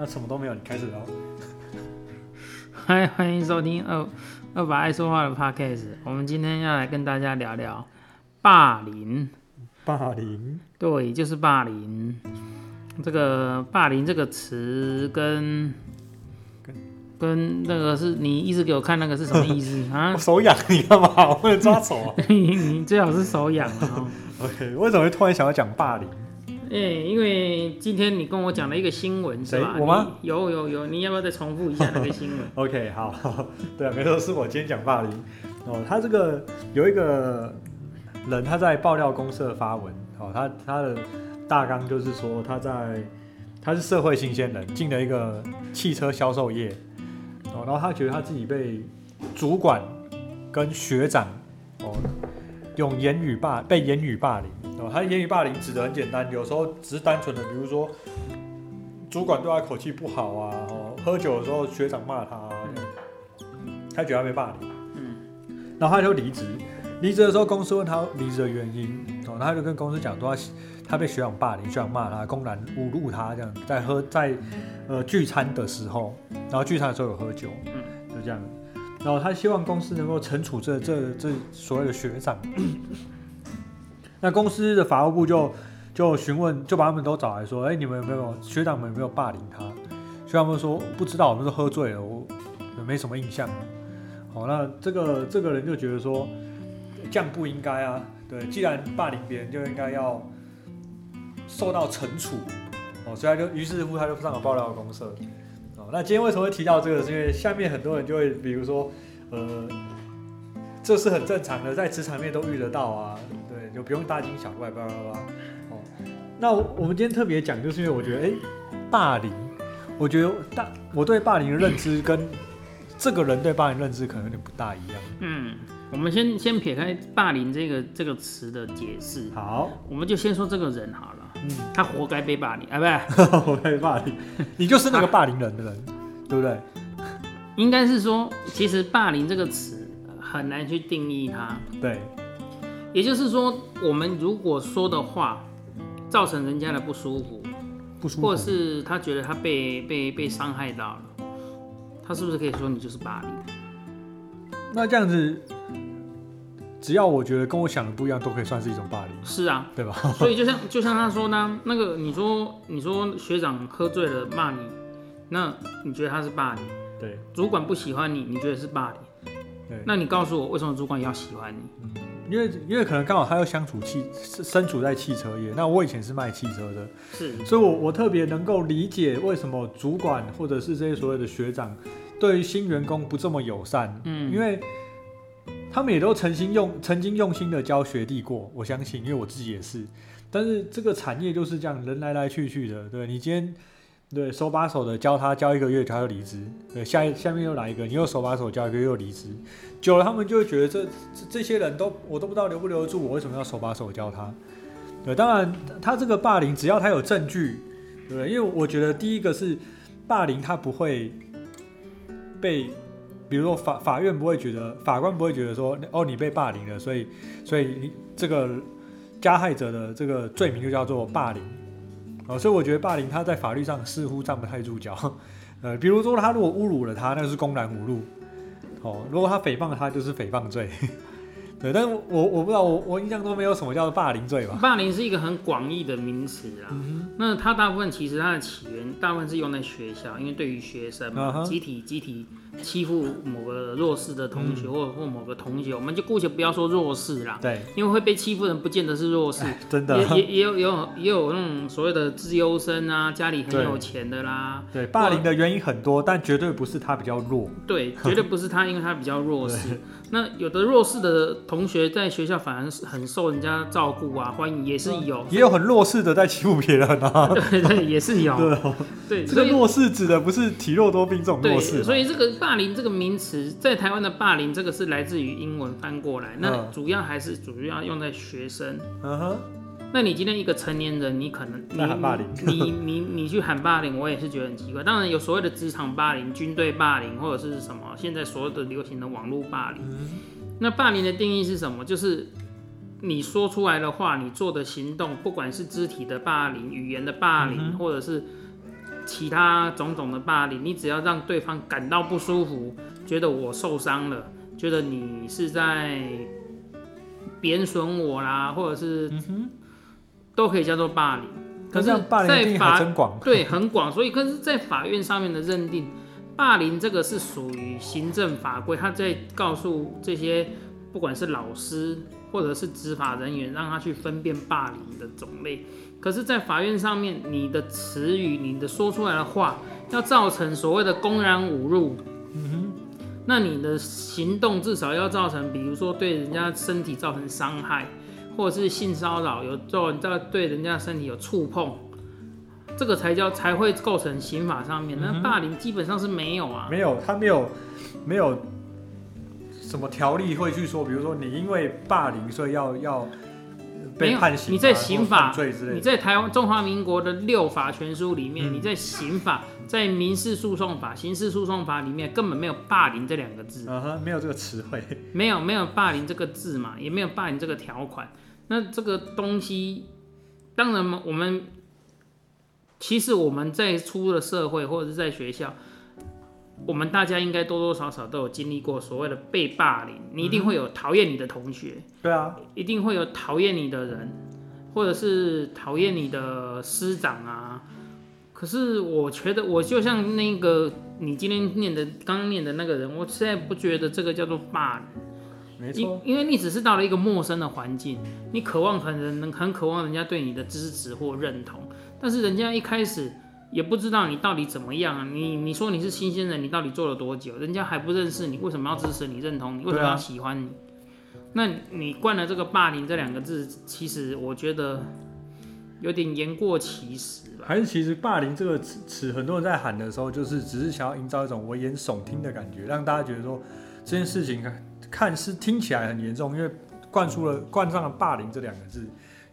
那什么都没有，你开始喽。嗨，欢迎收听二二把爱说话的 podcast。我们今天要来跟大家聊聊霸凌。霸凌，对，就是霸凌。这个霸凌这个词跟跟跟那个是你一直给我看那个是什么意思 啊我？手痒，你干嘛？我不能抓手啊。你你最好是手痒哦。OK，为什么会突然想要讲霸凌？哎、因为今天你跟我讲了一个新闻是吧？我吗？有有有，你要不要再重复一下那个新闻？OK，好，对啊，没错，是我今天讲霸凌哦。他这个有一个人他在爆料公社发文哦，他他的大纲就是说他在他是社会新鲜人，进了一个汽车销售业哦，然后他觉得他自己被主管跟学长哦用言语霸被言语霸凌哦，他言语霸凌指的很简单，有时候只是单纯的，比如说主管对他口气不好啊，哦，喝酒的时候学长骂他、啊，他觉得他被霸凌，嗯，然后他就离职。离职的时候，公司问他离职的原因，哦，他就跟公司讲说他他被学长霸凌，学长骂他，公然侮辱他，这样在喝在呃聚餐的时候，然后聚餐的时候有喝酒，嗯，就这样。然后他希望公司能够惩处这这这所谓的学长。那公司的法务部就就询问，就把他们都找来说，哎、你们有没有学长们有没有霸凌他？学长们说不知道，我们都喝醉了，我没什么印象。好，那这个这个人就觉得说，这样不应该啊。对，既然霸凌别人，就应该要受到惩处。哦，所以他就于是乎他就上了爆料公社。哦，那今天为什么会提到这个？是因为下面很多人就会，比如说，呃，这是很正常的，在职场面都遇得到啊。对，就不用大惊小怪，叭叭叭。哦，那我们今天特别讲，就是因为我觉得，哎、霸凌，我觉得大我对霸凌的认知跟这个人对霸凌认知可能有点不大一样。嗯，我们先先撇开霸凌这个这个词的解释，好，我们就先说这个人好了。嗯，他活该被霸凌，哎，不 是，我被霸凌，你就是那个霸凌人的人，对不对？应该是说，其实霸凌这个词很难去定义它。对，也就是说，我们如果说的话造成人家的不舒服，不舒服。或者是他觉得他被被被伤害到了，他是不是可以说你就是霸凌？那这样子，只要我觉得跟我想的不一样，都可以算是一种霸凌，是啊，对吧？所以就像就像他说呢，那个你说你说学长喝醉了骂你，那你觉得他是霸凌？对，主管不喜欢你，你觉得是霸凌？对那你告诉我，为什么主管要喜欢你？因为因为可能刚好他又相处汽身处在汽车业，那我以前是卖汽车的，是，所以我我特别能够理解为什么主管或者是这些所谓的学长对于新员工不这么友善，嗯，因为他们也都曾经用曾经用心的教学弟过，我相信，因为我自己也是。但是这个产业就是这样，人来来去去的。对你今天对手把手的教他教一个月，他就离职。对，下下面又来一个，你又手把手教一个月又离职。久了，他们就会觉得这这这些人都我都不知道留不留得住我，为什么要手把手教他？对，当然他这个霸凌，只要他有证据，对不对？因为我觉得第一个是霸凌，他不会被，比如说法法院不会觉得，法官不会觉得说，哦，你被霸凌了，所以所以你这个加害者的这个罪名就叫做霸凌。哦，所以我觉得霸凌他在法律上似乎站不太住脚。呃，比如说他如果侮辱了他，那是公然侮辱。哦，如果他诽谤了他，就是诽谤罪。对，但是我我不知道，我我印象中没有什么叫做霸凌罪吧？霸凌是一个很广义的名词啊。嗯那它大部分其实它的起源，大部分是用在学校，因为对于学生集体集体欺负某个弱势的同嗯。学，或或某个同学，我们就姑且不要说弱势啦，对，因为会被欺负的人不见得是弱势，真的。也也也有也有也有那种所谓的资优生啊，家里很有钱的啦，对，霸凌的原因很多，但绝对不是他比较弱。对，绝对不是他，因为他比较弱势。那有的弱势的同学在学校反而是很受人家照顾啊，欢迎也是有，也有很弱势的在欺负别人啊。对对也是有，对这个弱势指的不是体弱多病这种弱势对，所以这个霸凌这个名词，在台湾的霸凌，这个是来自于英文翻过来，那嗯主要还是主要用在学生。嗯哼，那你今天一个成年人，你可能你喊霸凌你你你去喊霸凌，我也是觉得很奇怪。当然有所谓的职场霸凌、军队霸凌，或者是什么现在所有的流行的网络霸凌。嗯那霸凌的定义是什么？就是你说出来的话，你做的行动，不管是肢体的霸凌、语言的霸凌，嗯或者是其他种种的霸凌，你只要让对方感到不舒服，觉得我受伤了，觉得你是在贬损我啦，或者是都可以叫做霸凌。可是，在法对很广，所以可是，在法院上面的认定，霸凌这个是属于行政法规，他在告诉这些不管是老师或者是执法人员，让他去分辨霸凌的种类。可是，在法院上面，你的词语、你的说出来的话，要造成所谓的公然侮辱，嗯那你的行动至少要造成，比如说对人家身体造成伤害，或者是性骚扰，有做在对人家身体有触碰，这个才叫才会构成刑法上面。那霸凌基本上是没有啊。没有，他没有没有什么条例会去说，比如说你因为霸凌，所以要要被判刑啊，你在刑法或犯罪之类的。你在台湾中华民国的六法全书里面，嗯你在刑法、在民事诉讼法、刑事诉讼法里面根本没有霸凌这两个字。嗯哼，没有这个词汇。没有没有霸凌这个字嘛，也没有霸凌这个条款。那这个东西，当然嘛，我们其实我们在出了社会或者是在学校，我们大家应该多多少少都有经历过所谓的被霸凌。你一定会有讨厌你的同学，对啊，一定会有讨厌你的人，或者是讨厌你的师长啊。可是我觉得，我就像那个你今天念的刚刚念的那个人，我现在不觉得这个叫做霸凌。没错因。因为你只是到了一个陌生的环境，你渴望很人很渴望人家对你的支持或认同，但是人家一开始也不知道你到底怎么样啊。你你说你是新鲜人，你到底做了多久？人家还不认识你，为什么要支持你、认同你？为什么要喜欢你？那你冠了这个霸凌这两个字，其实我觉得有点言过其实吧。还是其实霸凌这个词词，很多人在喊的时候，就是只是想要营造一种危言耸听的感觉，让大家觉得说这件事情看看似听起来很严重，因为灌输了冠上了霸凌这两个字。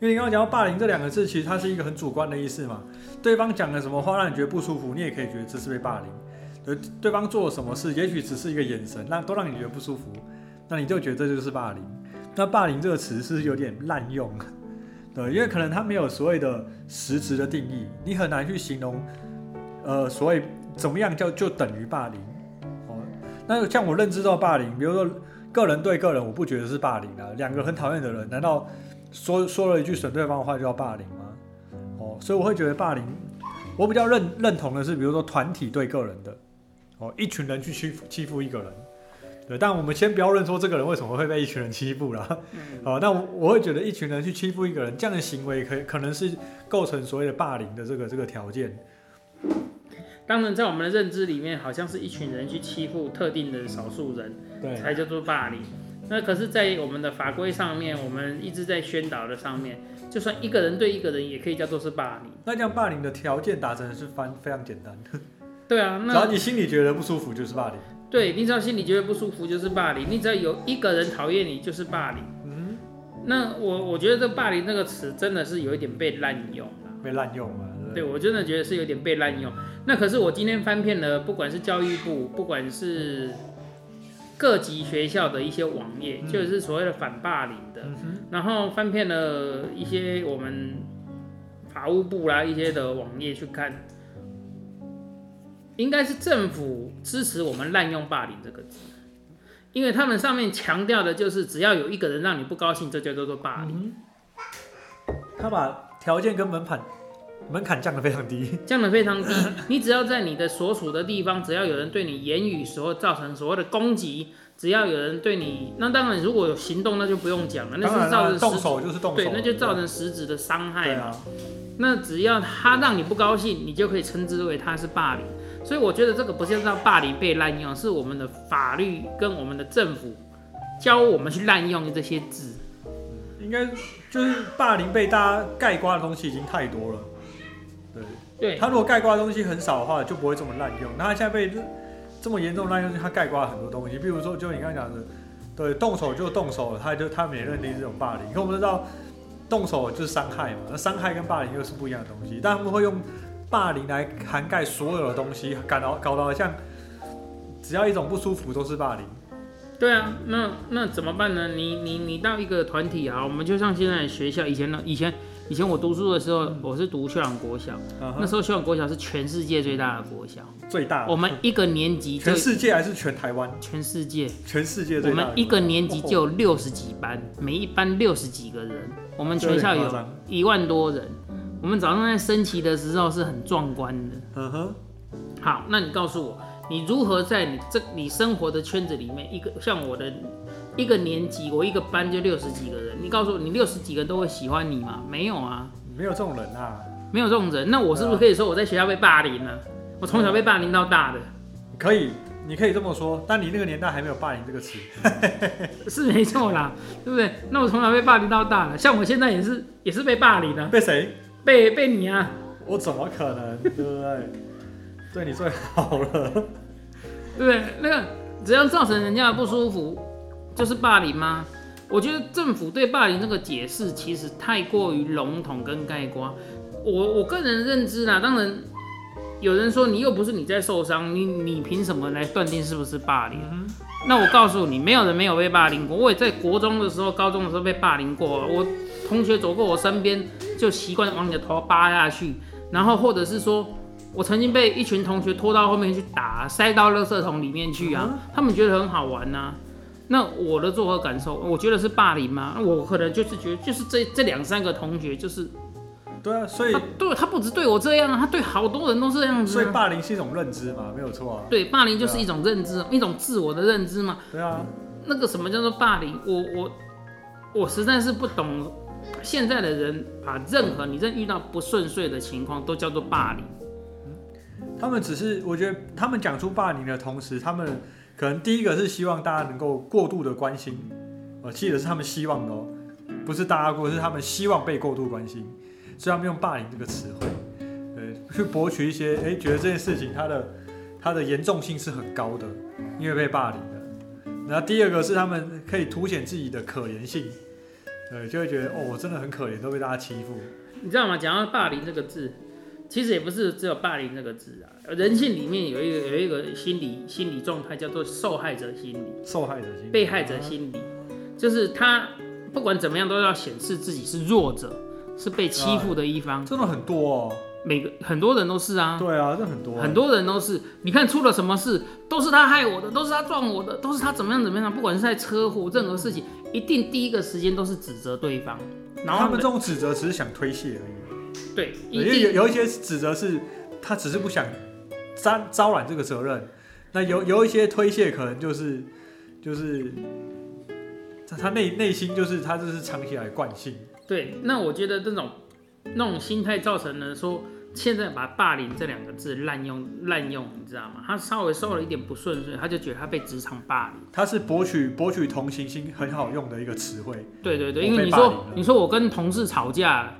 因为你刚刚讲到霸凌这两个字，其实它是一个很主观的意思嘛。对方讲了什么话让你觉得不舒服，你也可以觉得这是被霸凌。对，对方做了什么事，也许只是一个眼神，让都让你觉得不舒服，那你就觉得这就是霸凌。那霸凌这个词是有点滥用，对，因为可能它没有所谓的实质的定义，你很难去形容，呃，所谓怎么样叫就等于霸凌。哦，那像我认知到霸凌，比如说个人对个人，我不觉得是霸凌啊。两个很讨厌的人，难道说说了一句损对方的话就叫霸凌吗？哦，所以我会觉得霸凌，我比较认认同的是，比如说团体对个人的，哦，一群人去欺负欺负一个人。对，但我们先不要论说这个人为什么会被一群人欺负啦。哦，那我我会觉得一群人去欺负一个人，这样的行为可可能是构成所谓的霸凌的这个这个条件。当然，在我们的认知里面，好像是一群人去欺负特定的少数人，对，才叫做霸凌。那可是，在我们的法规上面，我们一直在宣导的上面，就算一个人对一个人，也可以叫做是霸凌。那这样霸凌的条件达成是非非常简单，对啊，只要你心里觉得不舒服就是霸凌。对你只要心里觉得不舒服就是霸凌，你只要有一个人讨厌你就是霸凌。嗯，那我我觉得这“霸凌”这个词真的是有一点被滥用了。被滥用嘛，对对？对我真的觉得是有点被滥用。那可是我今天翻遍了，不管是教育部，不管是各级学校的一些网页，嗯。就是所谓的反霸凌的，嗯，然后翻遍了一些我们法务部啦一些的网页去看，应该是政府支持我们滥用“霸凌”这个字，因为他们上面强调的就是只要有一个人让你不高兴，这就叫做霸凌，他把条件跟门槛门槛降得非常低。降得非常低。你只要在你的所处的地方，只要有人对你言语所造成所谓的攻击，只要有人对你，那当然如果有行动，那就不用讲了，那是造成动手就是动手，对，那就造成实质的伤害嘛。啊，那只要他让你不高兴，你就可以称之为他是霸凌。所以我觉得这个不是叫霸凌被滥用，是我们的法律跟我们的政府教我们去滥用这些字。应该就是霸凌被大家盖刮的东西已经太多了。对，对，他如果盖刮的东西很少的话，就不会这么滥用。那他现在被这么严重滥用，他盖刮了很多东西，比如说就你刚刚讲的，对，动手就动手了，他就他们也认定是这种霸凌。可我们知道，动手就是伤害嘛，那伤害跟霸凌又是不一样的东西，但他们会用霸凌来涵盖所有的东西，搞到搞到好像只要一种不舒服都是霸凌。对啊，那那怎么办呢？你你你到一个团体啊，我们就像现在学校以前呢，以前以前我读书的时候，我是读秀朗国小，那时候秀朗国小是全世界最大的国小，最大，我们一个年级全世界还是全台湾？全世界，全世界我最大的。们一个年级就有六十几班，每一班六十几个人，我们全校有一万多人。我们早上在升旗的时候是很壮观的。嗯哼，好，那你告诉我，你如何在你这你生活的圈子里面，一个像我的一个年级，我一个班就六十几个人，你告诉我，你六十几个都会喜欢你吗？没有啊，没有这种人啊，没有这种人。那我是不是可以说我在学校被霸凌呢、我从小被霸凌到大的，可以，你可以这么说，但你那个年代还没有霸凌这个词。是没错啦，对不对？那我从小被霸凌到大的，像我现在也是也是被霸凌啊，被谁？被被你啊，我怎么可能？对不对？对你最好了。对不对？那个只要造成人家的不舒服，就是霸凌吗？我觉得政府对霸凌这个解释其实太过于笼统跟概括。我我个人认知啦，当然有人说你又不是你在受伤，你你凭什么来断定是不是霸凌？那我告诉你，没有人没有被霸凌过。我也在国中的时候、高中的时候被霸凌过。我同学走过我身边，就习惯往你的头扒下去，然后或者是说，我曾经被一群同学拖到后面去打，塞到垃圾桶里面去啊，他们觉得很好玩呐、那我的作何感受？我觉得是霸凌吗？我可能就是觉得，就是这这两三个同学，就是对啊，所以他对他不止对我这样啊，他对好多人都是这样子、所以啊。霸凌是一种认知嘛，没有错啊。对，霸凌就是一种认知，一种自我的认知嘛。对啊，那个什么叫做霸凌？我我我实在是不懂，现在的人把任何你真遇到不顺遂的情况都叫做霸凌。他们只是，我觉得他们讲出霸凌的同时，他们可能第一个是希望大家能够过度的关心，我记得是他们希望的哦，不是大家过，是他们希望被过度关心，所以他们用霸凌这个词汇，呃，去博取一些，哎，觉得这件事情它的它的严重性是很高的，因为被霸凌的。然后第二个是他们可以凸显自己的可怜性，呃，就会觉得哦，我真的很可怜，都被大家欺负。你知道吗？讲到霸凌这个字，其实也不是只有霸凌这个字啊，人性里面有一个有一个心理心理状态叫做受害者心理、受害者心理，被害者心理，就是他不管怎么样都要显示自己是弱者，是被欺负的一方。真的很多哦。每个很多人都是啊，对啊，这很多，很多人都是，你看出了什么事，都是他害我的，都是他撞我的，都是他怎么样怎么样，不管是在车祸任何事情，一定第一个时间都是指责对方，然后他们这种指责只是想推卸而已。对，因为有有一些指责是他只是不想招招揽这个责任，那有有一些推卸可能就是就是他他内内心就是他这是长期以来惯性。对。那我觉得这种那种心态造成了说，现在把霸凌这两个字滥用滥用，你知道吗？他稍微受了一点不顺遂，他就觉得他被职场霸凌。他是博取博取同情心很好用的一个词汇。对对对，因为你说你说我跟同事吵架，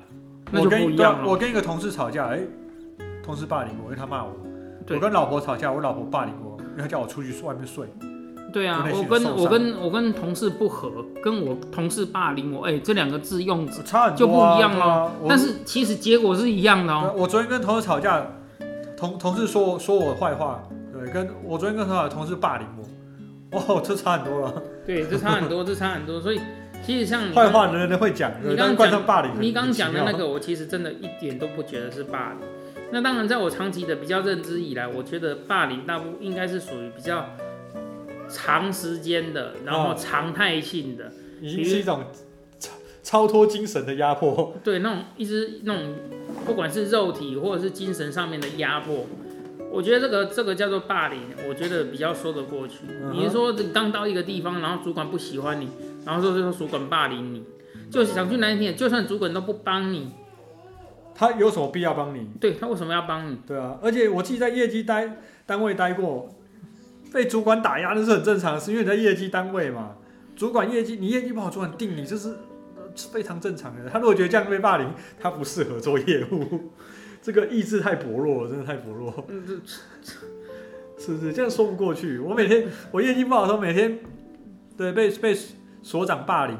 那就我跟不一样了。我跟一个同事吵架，哎、同事霸凌我，因为他骂我。我跟老婆吵架，我老婆霸凌我，因为他叫我出去外面睡。对啊我，跟我跟我跟同事不和，跟我同事霸凌我，哎、这两个字用差很多、啊、就不一样了啊但是其实结果是一样的哦。对我昨天跟同事吵架，同同事说我说我坏话，对，跟我昨天跟同同事霸凌我，哦，这差很多了。对，这差很多，这差很多。所以其实像你坏话人人会讲，你刚刚讲霸凌，你刚刚讲的那个，我其实真的一点都不觉得是霸凌。那当然，在我长期的比较认知以来，我觉得霸凌大部应该是属于比较长时间的，然后哦常态性的，已经是一种超超脱精神的压迫。对那种一直那种不管是肉体或者是精神上面的压迫。我觉得这个这个叫做霸凌，我觉得比较说得过去。你是说你刚到一个地方，然后主管不喜欢你，然后说说主管霸凌你，就想去难听点，就算主管都不帮你，他有什么必要帮你？对他为什么要帮你？对啊，而且我自己在业绩单单位待过，被主管打压那是很正常的事，因为你在业绩单位嘛，主管业绩你业绩不好，主管定你，这是呃非常正常的。他如果觉得这样被霸凌，他不适合做业务，这个意志太薄弱了，真的太薄弱。嗯，这是不是这样说不过去？我每天我业绩不好的时候，每天对被被所长霸凌，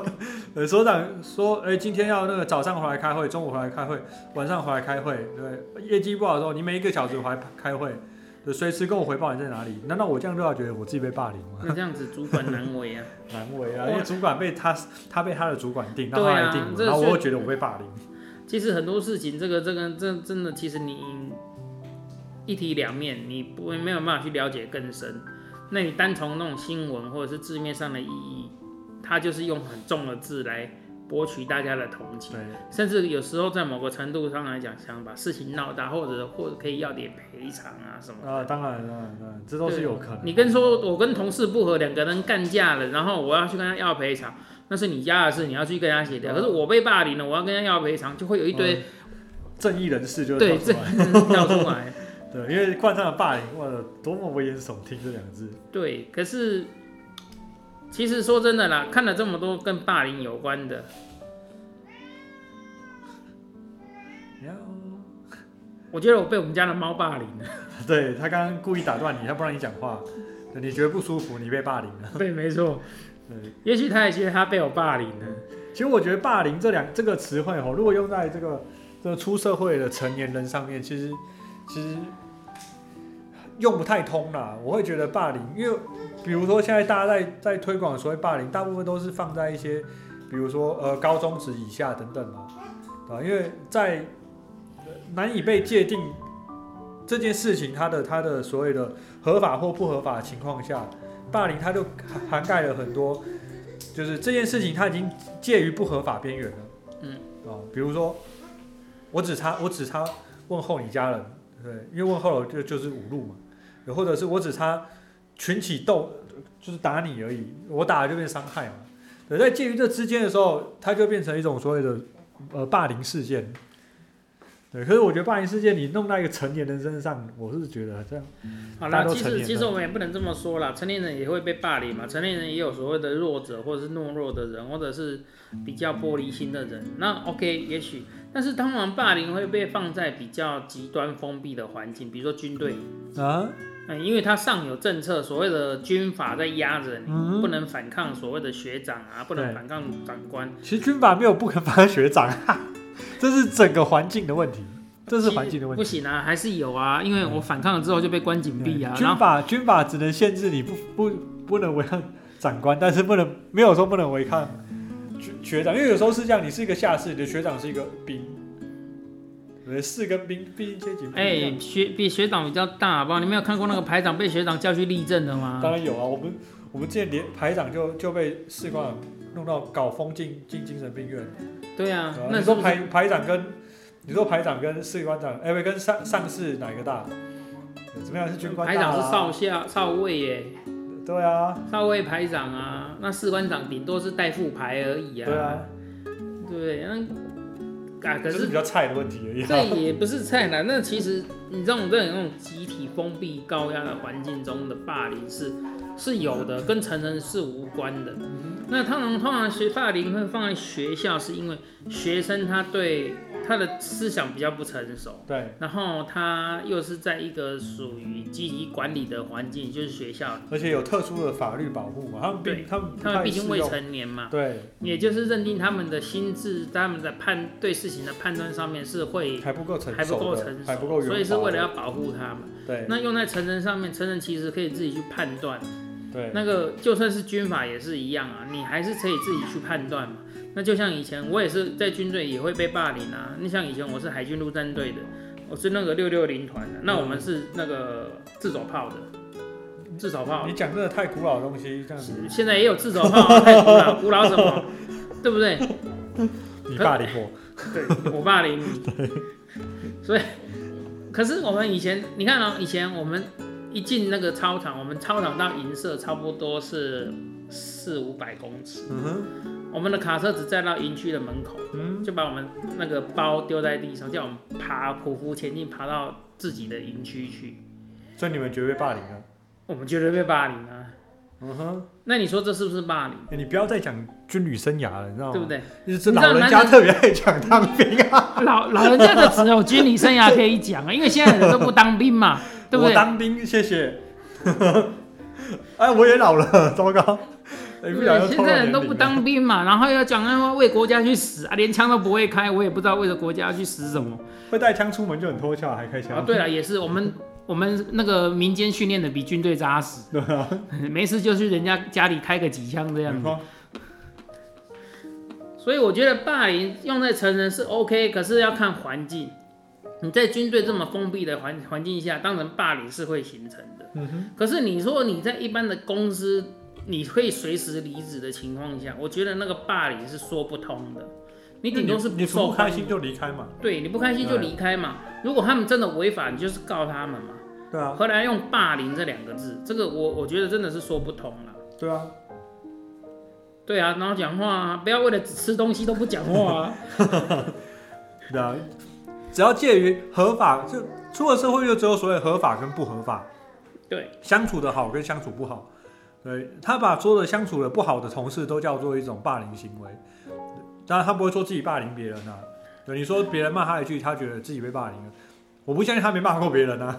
呃，所长说，哎、今天要那个早上回来开会，中午回来开会，晚上回来开会，对，业绩不好的时候，你每一个小时回来开会，对，随时跟我回报你在哪里。难道我这样都要觉得我自己被霸凌吗？那这样子主管难为啊。难为啊，因为主管被他他被他的主管定，让对啊他来定然后我会觉得我被霸凌。其实很多事情，这个这个这真的，其实你一体两面，你不没有办法去了解更深。那你单从那种新闻或者是字面上的意义，它就是用很重的字来博取大家的同情，甚至有时候在某个程度上来讲，想把事情闹大，或者或者可以要点赔偿啊什么的。啊，当然当然当然，这都是有可能。你跟说，我跟同事不和，两个人干架了，然后我要去跟他要赔偿，那是你家的事，你要去跟他协调。嗯可是我被霸凌了，我要跟他要赔偿，就会有一堆、正义人士就会对这跳出来跳出来。对，因为冠上了霸凌，哇，多么危言耸听这两个字。对，可是其实说真的啦，看了这么多跟霸凌有关的，喵我觉得我被我们家的猫霸凌了。对他刚刚故意打断你，他不让你讲话，对你觉得不舒服，你被霸凌了。对，没错。对，也许他也觉得他被我霸凌了。其实我觉得霸凌这两这个词汇哦，如果用在这个这个出社会的成年人上面，其实其实用不太通啦。我会觉得霸凌，因为比如说现在大家在在推广所谓霸凌，大部分都是放在一些比如说呃高中职以下等等嘛，啊，因为在呃难以被界定这件事情它的它的所谓的合法或不合法的情况下，霸凌它就涵涵盖了很多，就是这件事情它已经介于不合法边缘了。嗯，啊，比如说我只差我只差问候你家人，对，因为问候了就就是侮辱嘛，又或者是我只差群起斗，就是打你而已，我打了就变伤害嘛。对，在介于这之间的时候，它就变成一种所谓的呃霸凌事件。对，可是我觉得霸凌事件你弄到一个成年人身上，我是觉得这样，好啦，其实其实我们也不能这么说啦，成年人也会被霸凌嘛，成年人也有所谓的弱者，或者是懦弱的人，或者是比较玻璃心的人。那 OK，也许，但是通常霸凌会被放在比较极端封闭的环境，比如说军队，啊，嗯，因为他上有政策，所谓的军法在压着你，嗯不能反抗所谓的学长啊，不能反抗长官。其实军法没有不肯反抗学长，啊 这是整个环境的问题，这是环境的问题。不行啊，还是有啊，因为我反抗了之后就被关紧闭啊，军法军法只能限制你不不不能违抗长官，但是不能没有说不能违抗学学长，因为有时候是这样，你是一个下士，你的学长是一个兵，对，士跟兵毕竟阶级不哎、一样。学比学长比较大，好不好？你没有看过那个排长被学长叫去立正的吗？当然有啊，我们我们之前连排长就就被士官长弄到搞疯进进精神病院。对啊对啊，那是不是你说排排长跟你说排长跟士官长，哎、不跟上上士哪一个大？怎么样是军官大排长是少校少尉耶，对啊，少尉排长啊，那士官长顶多是带副排而已啊。对啊，对，那啊，可是是比较菜的问题而已、啊。这也不是菜啦，那其实你这种这种那种集体封闭高压的环境中的霸凌是是有的，跟成人是无关的。那通常通常学霸凌会放在学校，是因为学生他对他的思想比较不成熟。对，然后他又是在一个属于积极管理的环境，就是学校，而且有特殊的法律保护嘛，他们对他们他们毕竟未成年嘛，对，也就是认定他们的心智、他们的判对事情的判断上面是会还不够成熟，还不够成熟，还不够所以是为了要保护他们。对。那用在成人上面，成人其实可以自己去判断，对。那个就算是军法也是一样啊，你还是可以自己去判断嘛。那就像以前我也是在军队也会被霸凌啊，你像以前我是海军陆战队的，我是那个六六零团的，那我们是那个自走炮的，自走炮你，讲这个太古老的东西，这样子现在也有自走炮、啊，太古老，古老什么？对不对？你霸凌我，对，我霸凌你。所以，可是我们以前，你看哦，以前我们一进那个操场，我们操场到银色差不多是四五百公尺，嗯哼，我们的卡车只站到营区的门口，嗯，就把我们那个包丢在地上，叫我们爬匍匐前进，爬到自己的营区去。所以你们绝对被霸凌啊？我们绝对被霸凌啊！嗯哼，那你说这是不是霸凌？哎你不要再讲军旅生涯了，你知道吗？对不对？老人家特别爱讲当兵啊，老老人家的只有军旅生涯可以讲啊，因为现在人都不当兵嘛，对不我对？当兵，谢谢。哎，我也老了，糟糕。对，现在人都不当兵嘛，然后要讲要为国家去死啊，连枪都不会开，我也不知道为了国家去死什么会带枪出门就很脱壳，还开枪。啊。对了，也是我们 我们那个民间训练的比军队扎实，对啊，没事就去人家家里开个几枪这样子。所以我觉得霸凌用在成人是 OK，可是要看环境。你在军队这么封闭的环环境下，当然霸凌是会形成的。嗯哼，可是你说你在一般的公司，你可以随时离职的情况下，我觉得那个霸凌是说不通的。你顶多是不开心，就离开嘛，对你不开心就离开嘛。如果他们真的违法，你就是告他们嘛。对啊，何来用霸凌这两个字？这个我我觉得真的是说不通了。对啊，对啊，然后讲话啊，不要为了只吃东西都不讲话啊。对啊，只要介于合法，就出了社会就只有所谓合法跟不合法，对，相处的好跟相处不好。对他把所有的相处的不好的同事都叫做一种霸凌行为，当然他不会说自己霸凌别人啊。对，你说别人骂他一句，他觉得自己被霸凌了，我不相信他没骂过别人啊。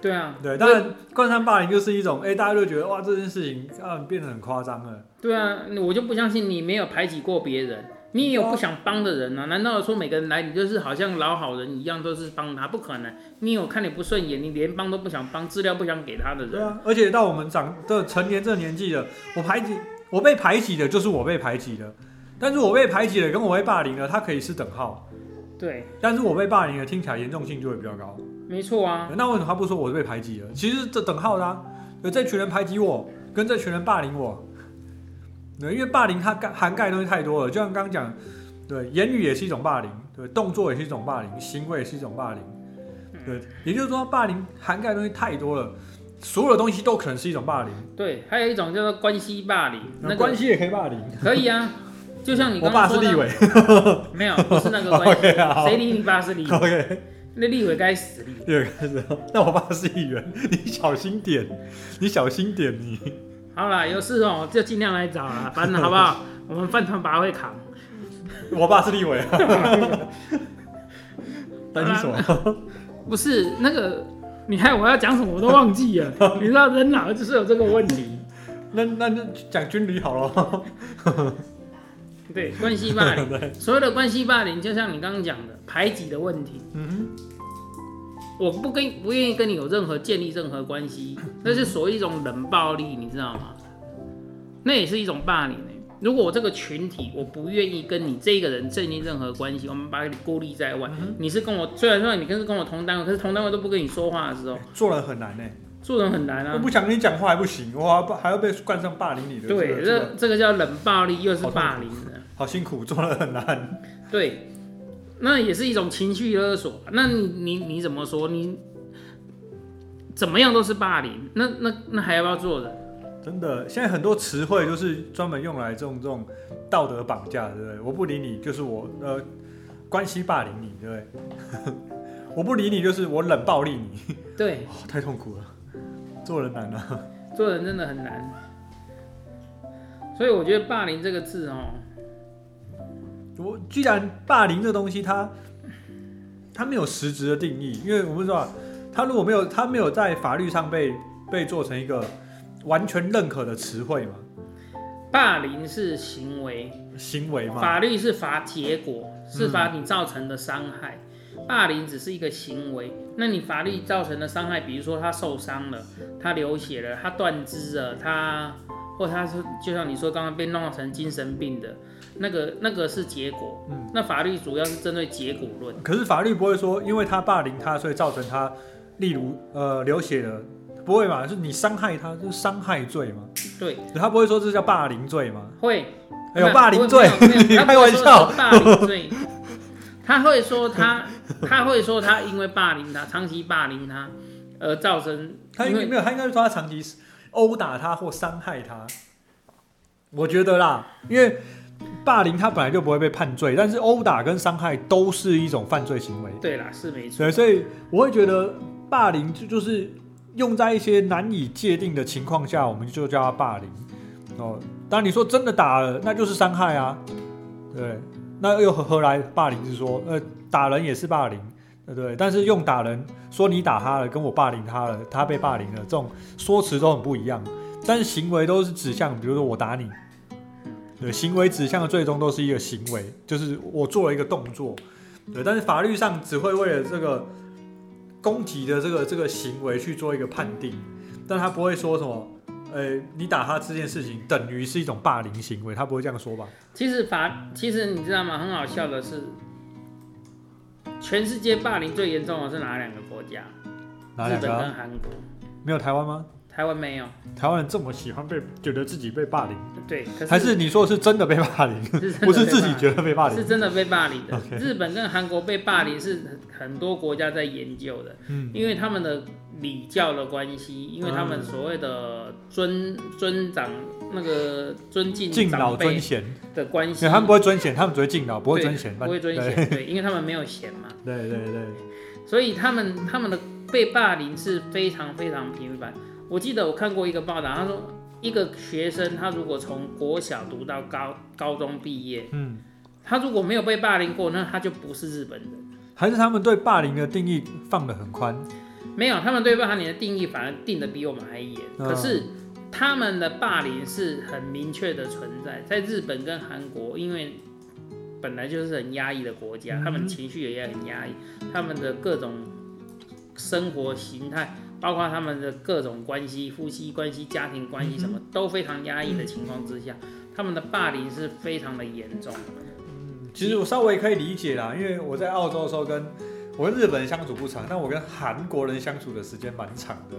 对啊，对，当然冠上霸凌就是一种，哎、大家就觉得哇这件事情啊变得很夸张了。对啊，我就不相信你没有排挤过别人，你也有不想帮的人啊？难道说每个人来你就是好像老好人一样都是帮他？不可能，你有看你不顺眼，你连帮都不想帮，资料不想给他的人。对啊，而且到我们长的成年这个年纪了，我排挤我被排挤的就是我被排挤的，但是我被排挤了跟我被霸凌了，它可以是等号，对，但是我被霸凌了听起来严重性就会比较高。没错啊，那为什么他不说我是被排挤了？其实这等号的、啊，有这群人排挤我，跟这群人霸凌我。对，因为霸凌它盖涵盖的东西太多了，就像刚刚讲，对，言语也是一种霸凌，对，动作也是一种霸凌，行为也是一种霸凌，对，也就是说霸凌涵盖的东西太多了，所有的东西都可能是一种霸凌。对，还有一种叫做关系霸凌，那个关系也可以霸凌。可以啊，就像你我刚刚说的，爸是立委没有，不是那个关系 谁理你爸是立委？OK，那立委该死立。第二个是，那我爸是议员，你小心点，你小心点你。好啦，有事哦就尽量来找啦，反正好不好？我们饭团把会扛。我爸是立委啊。担心什么？不是那个，你看我要讲什么我都忘记了。你知道人老了就是有这个问题。那那那讲军旅好了。对，关系霸凌，对，所有的关系霸凌，就像你刚刚讲的排挤的问题，嗯我不跟不愿意跟你有任何建立任何关系，那是属于一种冷暴力，你知道吗？那也是一种霸凌、欸、如果我这个群体我不愿意跟你这个人建立任何关系，我们把你孤立在外，你是跟我虽然说你跟是跟我同单位，可是同单位都不跟你说话的时候，做人很难呢。做人很难啊。我不想跟你讲话还不行，我还还要被冠上霸凌你的。对，这这这个叫冷暴力，又是霸凌的。好辛苦，做人很难。对，那也是一种情绪勒索。那你你你怎么说？你怎么样都是霸凌，那那那还要不要做人？真的，现在很多词汇就是专门用来这种这种道德绑架，对不对？我不理你，就是我呃关系霸凌你，对不对？我不理你，就是我冷暴力你，对，哦、太痛苦了，做人难啊。做人真的很难。所以我觉得“霸凌”这个字哦，我既然霸凌这东西它，它没有实质的定义，因为我们说啊，它如果没有它没有在法律上被被做成一个完全认可的词汇嘛，霸凌是行为，行为嘛，法律是罚结果，是罚你造成的伤害。霸凌只是一个行为，那你法律造成的伤害，比如说他受伤了，他流血了，他断肢了，他或他是就像你说刚刚被弄成精神病的，那个那个是结果。嗯那法律主要是针对结果论。可是法律不会说，因为他霸凌他，所以造成他，例如呃流血了，不会嘛？是你伤害他，就是伤害罪嘛？对，他不会说这叫霸凌罪吗？会还有霸凌罪，你开玩笑。霸凌罪，他会说他他会说他因为霸凌他，长期霸凌他而造成，因为他应该没有，他应该是说他长期殴打他或伤害他。我觉得啦，因为霸凌他本来就不会被判罪，但是殴打跟伤害都是一种犯罪行为。对啦，是没错。对，所以我会觉得霸凌就就是用在一些难以界定的情况下，我们就叫它霸凌。哦，当然你说真的打了，那就是伤害啊，对，那又何何来霸凌？是说，呃，打人也是霸凌，对不对？但是用打人说你打他了，跟我霸凌他了，他被霸凌了，这种说辞都很不一样，但是行为都是指向，比如说我打你。对，行为指向的最终都是一个行为，就是我做了一个动作，对，但是法律上只会为了这个攻击的这个这个行为去做一个判定，但他不会说什么，呃，你打他这件事情等于是一种霸凌行为，他不会这样说吧？其实法，其实你知道吗？很好笑的是，全世界霸凌最严重的是哪两个国家？日本哪两个啊？跟韩国。没有台湾吗？台湾没有。台湾人这么喜欢被觉得自己被霸凌，对，可还是你说的是真的被霸凌，是不是自己觉得被霸凌？是真的被霸凌的。日本跟韩国被霸凌是很多国家在研究的，嗯。因为他们的礼教的关系，因为他们所谓的尊尊长那个尊敬敬老尊贤，的关系，他们不会尊贤，他们只会敬老，不会尊贤，不会尊对。贤，对，因为他们没有贤嘛，对对。对，所以他们他们的被霸凌是非常非常频繁。我记得我看过一个报道，他说一个学生他如果从国小读到高高中毕业，嗯，他如果没有被霸凌过，那他就不是日本人。还是他们对霸凌的定义放得很宽，没有，他们对霸凌的定义反而定的比我们还严。嗯可是他们的霸凌是很明确的存在，在日本跟韩国，因为本来就是很压抑的国家，嗯他们情绪也很压抑，他们的各种生活形态，包括他们的各种关系、夫妻关系、家庭关系什么，都非常压抑的情况之下，他们的霸凌是非常的严重。嗯其实我稍微可以理解啦，因为我在澳洲的时候跟我跟日本人相处不长，但我跟韩国人相处的时间蛮长的，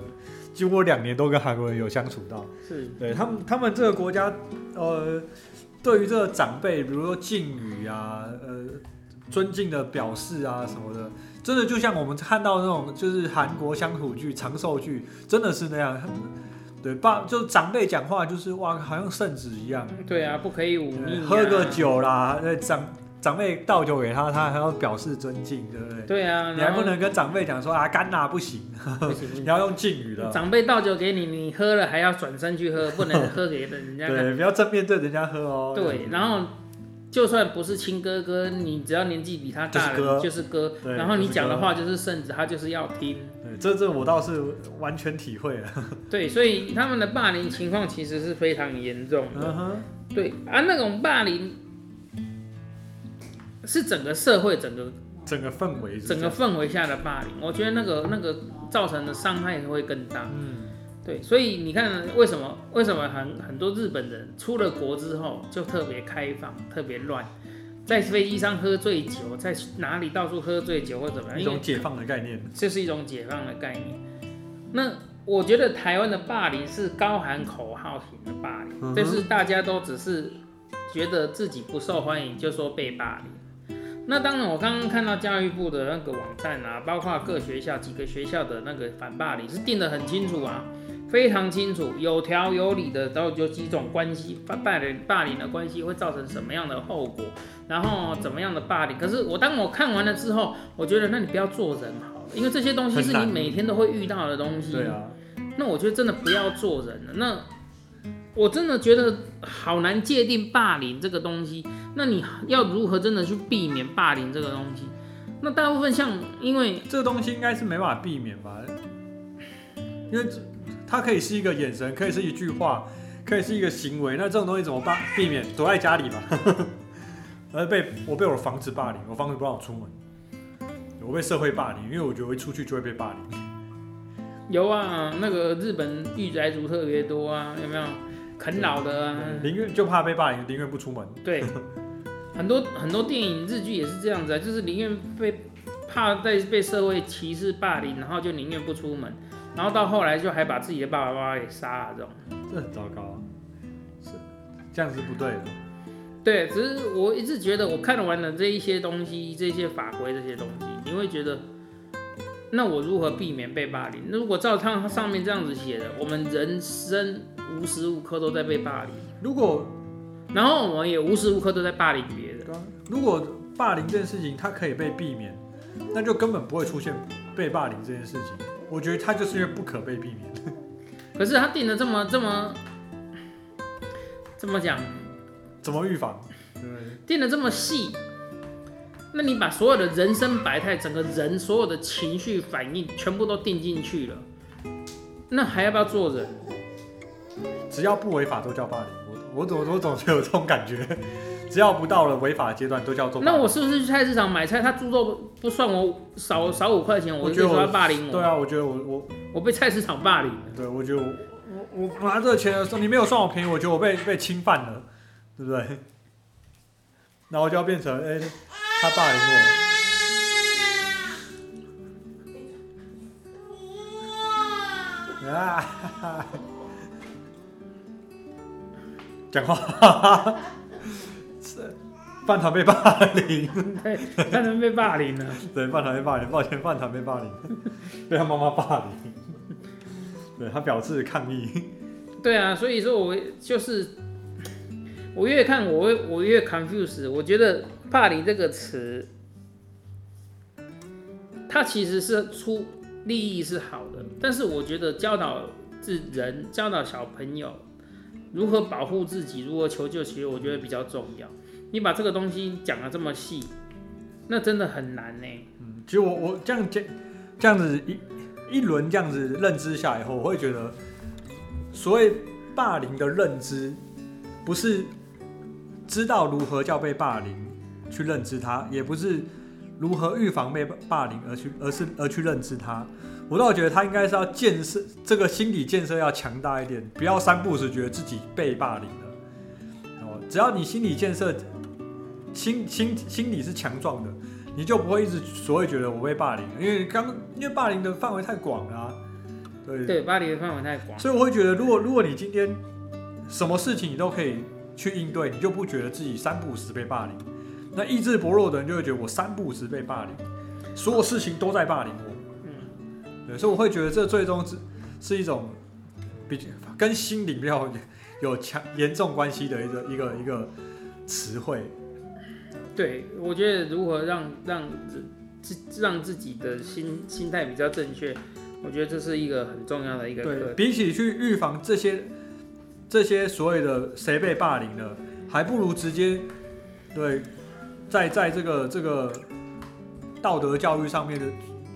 几乎两年都跟韩国人有相处到。是，对他们，他们这个国家，呃，对于这个长辈，比如说敬语啊，呃，尊敬的表示啊什么的，真的就像我们看到那种就是韩国乡土剧、长寿剧，真的是那样。对，爸就长辈讲话就是哇，好像圣旨一样，对啊，不可以忤逆、啊，喝个。酒啦，呃，长长辈倒酒给他，他还要表示尊敬，对不对？对啊，你还不能跟长辈讲说啊干啦不行，不行 你要用敬语的。长辈倒酒给你，你喝了还要转身去喝，不能喝给人家看。对，不要正面对人家喝哦。对，然后就算不是亲哥哥，你只要年纪比他大了，就是哥。然后你就是哥讲的话就是圣旨，他就是要听。对，这这我倒是完全体会了。对，所以他们的霸凌情况其实是非常严重的。嗯哼，对啊，那种霸凌是整个社会、整个整个氛围整个，氛围下的霸凌，我觉得那个那个造成的伤害会更大。嗯，对，所以你看，为什么为什么很很多日本人出了国之后就特别开放、特别乱，在飞机上喝醉酒，在哪里到处喝醉酒或怎么样？一种解放的概念。这是一种解放的概念。那我觉得台湾的霸凌是高喊口号型的霸凌，嗯哼就是大家都只是觉得自己不受欢迎，就说被霸凌。那当然，我刚刚看到教育部的那个网站啊，包括各学校几个学校的那个反霸凌是定得很清楚啊，非常清楚，有条有理的，都有几种关系，霸霸凌霸凌的关系会造成什么样的后果，然后怎么样的霸凌。可是我当我看完了之后，我觉得那你不要做人好了，因为这些东西是你每天都会遇到的东西。对啊，那我觉得真的不要做人了。那我真的觉得好难界定霸凌这个东西。那你要如何真的去避免霸凌这个东西？那大部分像因为这个东西应该是没办法避免吧？因为它可以是一个眼神，可以是一句话，可以是一个行为。那这种东西怎么办？避免躲在家里吧。而被我被我的房子霸凌，我房子不让我出门。我被社会霸凌，因为我觉得我一出去就会被霸凌。有啊，那个日本御宅族特别多啊，有没有？啃老的啊，宁愿就怕被霸凌，宁愿不出门。对，很多很多电影日剧也是这样子啊，就是宁愿被怕被被社会歧视霸凌，然后就宁愿不出门，然后到后来就还把自己的爸爸妈妈给杀了这种。这很糟糕啊，是这样是不对的。对，只是我一直觉得，我看完了这一些东西，这些法规这些东西，你会觉得，那我如何避免被霸凌？那如果照他上面这样子写的，我们人生无时无刻都在被霸凌，如果然后我们也无时无刻都在霸凌别人。如果霸凌这件事情它可以被避免，那就根本不会出现被霸凌这件事情。我觉得他就是因为不可被避免。可是他定的这么这么这么讲，怎么预防？对，定的这么细，那你把所有的人生百态，整个人所有的情绪反应全部都定进去了，那还要不要做人？只要不违法都叫霸凌。我我总我总觉得有这种感觉，只要不到了违法阶段，都叫做。那我是不是去菜市场买菜，他猪肉不算我少少五块钱，我就说我觉得我他霸凌我？对啊，我觉得我我我被菜市场霸凌了。对我觉得我我我拿这个钱的时候，你没有算我便宜，我觉得我被被侵犯了，对不对？然后就要变成哎、他霸凌我。啊！哈哈讲话，是饭团被霸凌，对，他能被霸凌了。对，饭团被霸凌，抱歉，饭团被霸凌，被他妈妈霸凌，对他表示抗议。对啊，所以说我就是我越看我会我越 confuse，我觉得霸凌这个词，它其实是出利益是好的，但是我觉得教导是人教导小朋友如何保护自己，如何求救，其实我觉得比较重要。你把这个东西讲的这么细，那真的很难呢。嗯，其实我我这样这这样子一一轮这样子认知下来以后，我会觉得，所谓霸凌的认知，不是知道如何叫被霸凌去认知它，也不是如何预防被霸凌而去，而是而去认知它。我倒觉得他应该是要建设这个心理建设要强大一点，不要三不五时觉得自己被霸凌了。哦，只要你心理建设心心心理是强壮的，你就不会一直所谓觉得我被霸凌，因为刚因为霸凌的范围太广了、啊，对，对，霸凌的范围太广。所以我会觉得，如果如果你今天什么事情你都可以去应对，你就不觉得自己三不五时被霸凌。那意志薄弱的人就会觉得我三不五时被霸凌，所有事情都在霸凌我。嗯，对，所以我会觉得这最终是是一种比较跟心理比较有强严重关系的一个一个一个词汇。对，我觉得如何让让自自让自己的心心态比较正确，我觉得这是一个很重要的一个对，比起去预防这些这些所谓的谁被霸凌了，还不如直接对在在这个这个道德教育上面的，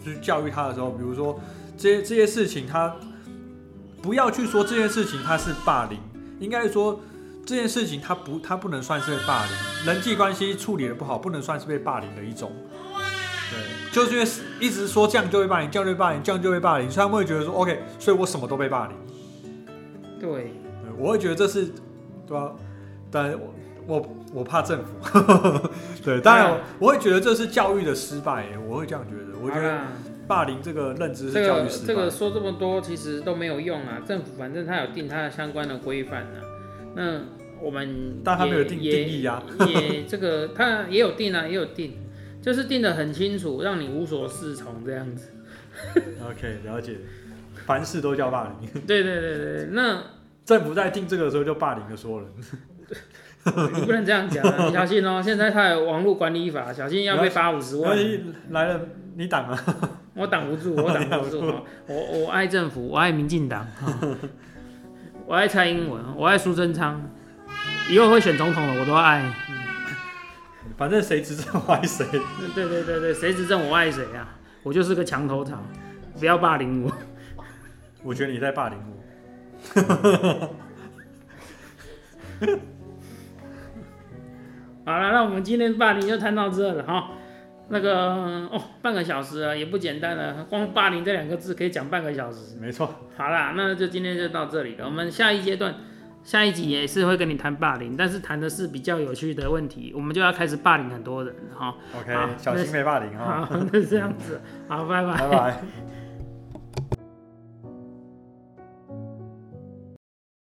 去教育他的时候，比如说这些这些事情，他不要去说这件事情他是霸凌，应该说这件事情他不他不能算是被霸凌，人际关系处理的不好，不能算是被霸凌的一种。对，就是因为一直说这样就会霸凌，这样就会霸凌，这样就会霸凌，所以他们会觉得说，OK，所以我什么都被霸凌。对，对我会觉得这是，对吧、但我我我怕政府，对，当然我我会觉得这是教育的失败，我会这样觉得。我觉得霸凌这个认知这个是教育失败。这个说这么多其实都没有用啊，政府反正他有定他的相关的规范啊，那我们但他没有定定义啊也这个他也有定啊，也有定，就是定的很清楚，让你无所适从这样子。OK，了解，凡事都叫霸凌。对对对对，那政府在定这个的时候就霸凌了所有人。你不能这样讲啊，你小心哦、现在他有网络管理法，小心要被罚五十万。来了，你挡啊？我挡不住，我挡不住。哦我我爱政府，我爱民进党，哦我爱蔡英文，我爱苏贞昌，以后会选总统的我都爱。反正谁执政我爱谁。对对对对，谁执政我爱谁啊！我就是个墙头草，不要霸凌我。我觉得你在霸凌我。好了，那我们今天霸凌就谈到这了哈。那个哦，半个小时啊，也不简单了，光霸凌这两个字可以讲半个小时。没错，好啦，那就今天就到这里了。我们下一阶段，下一集也是会跟你谈霸凌，但是谈的是比较有趣的问题，我们就要开始霸凌很多人哈。OK，小心被霸凌哈。好，那这样子，好，拜拜。拜拜。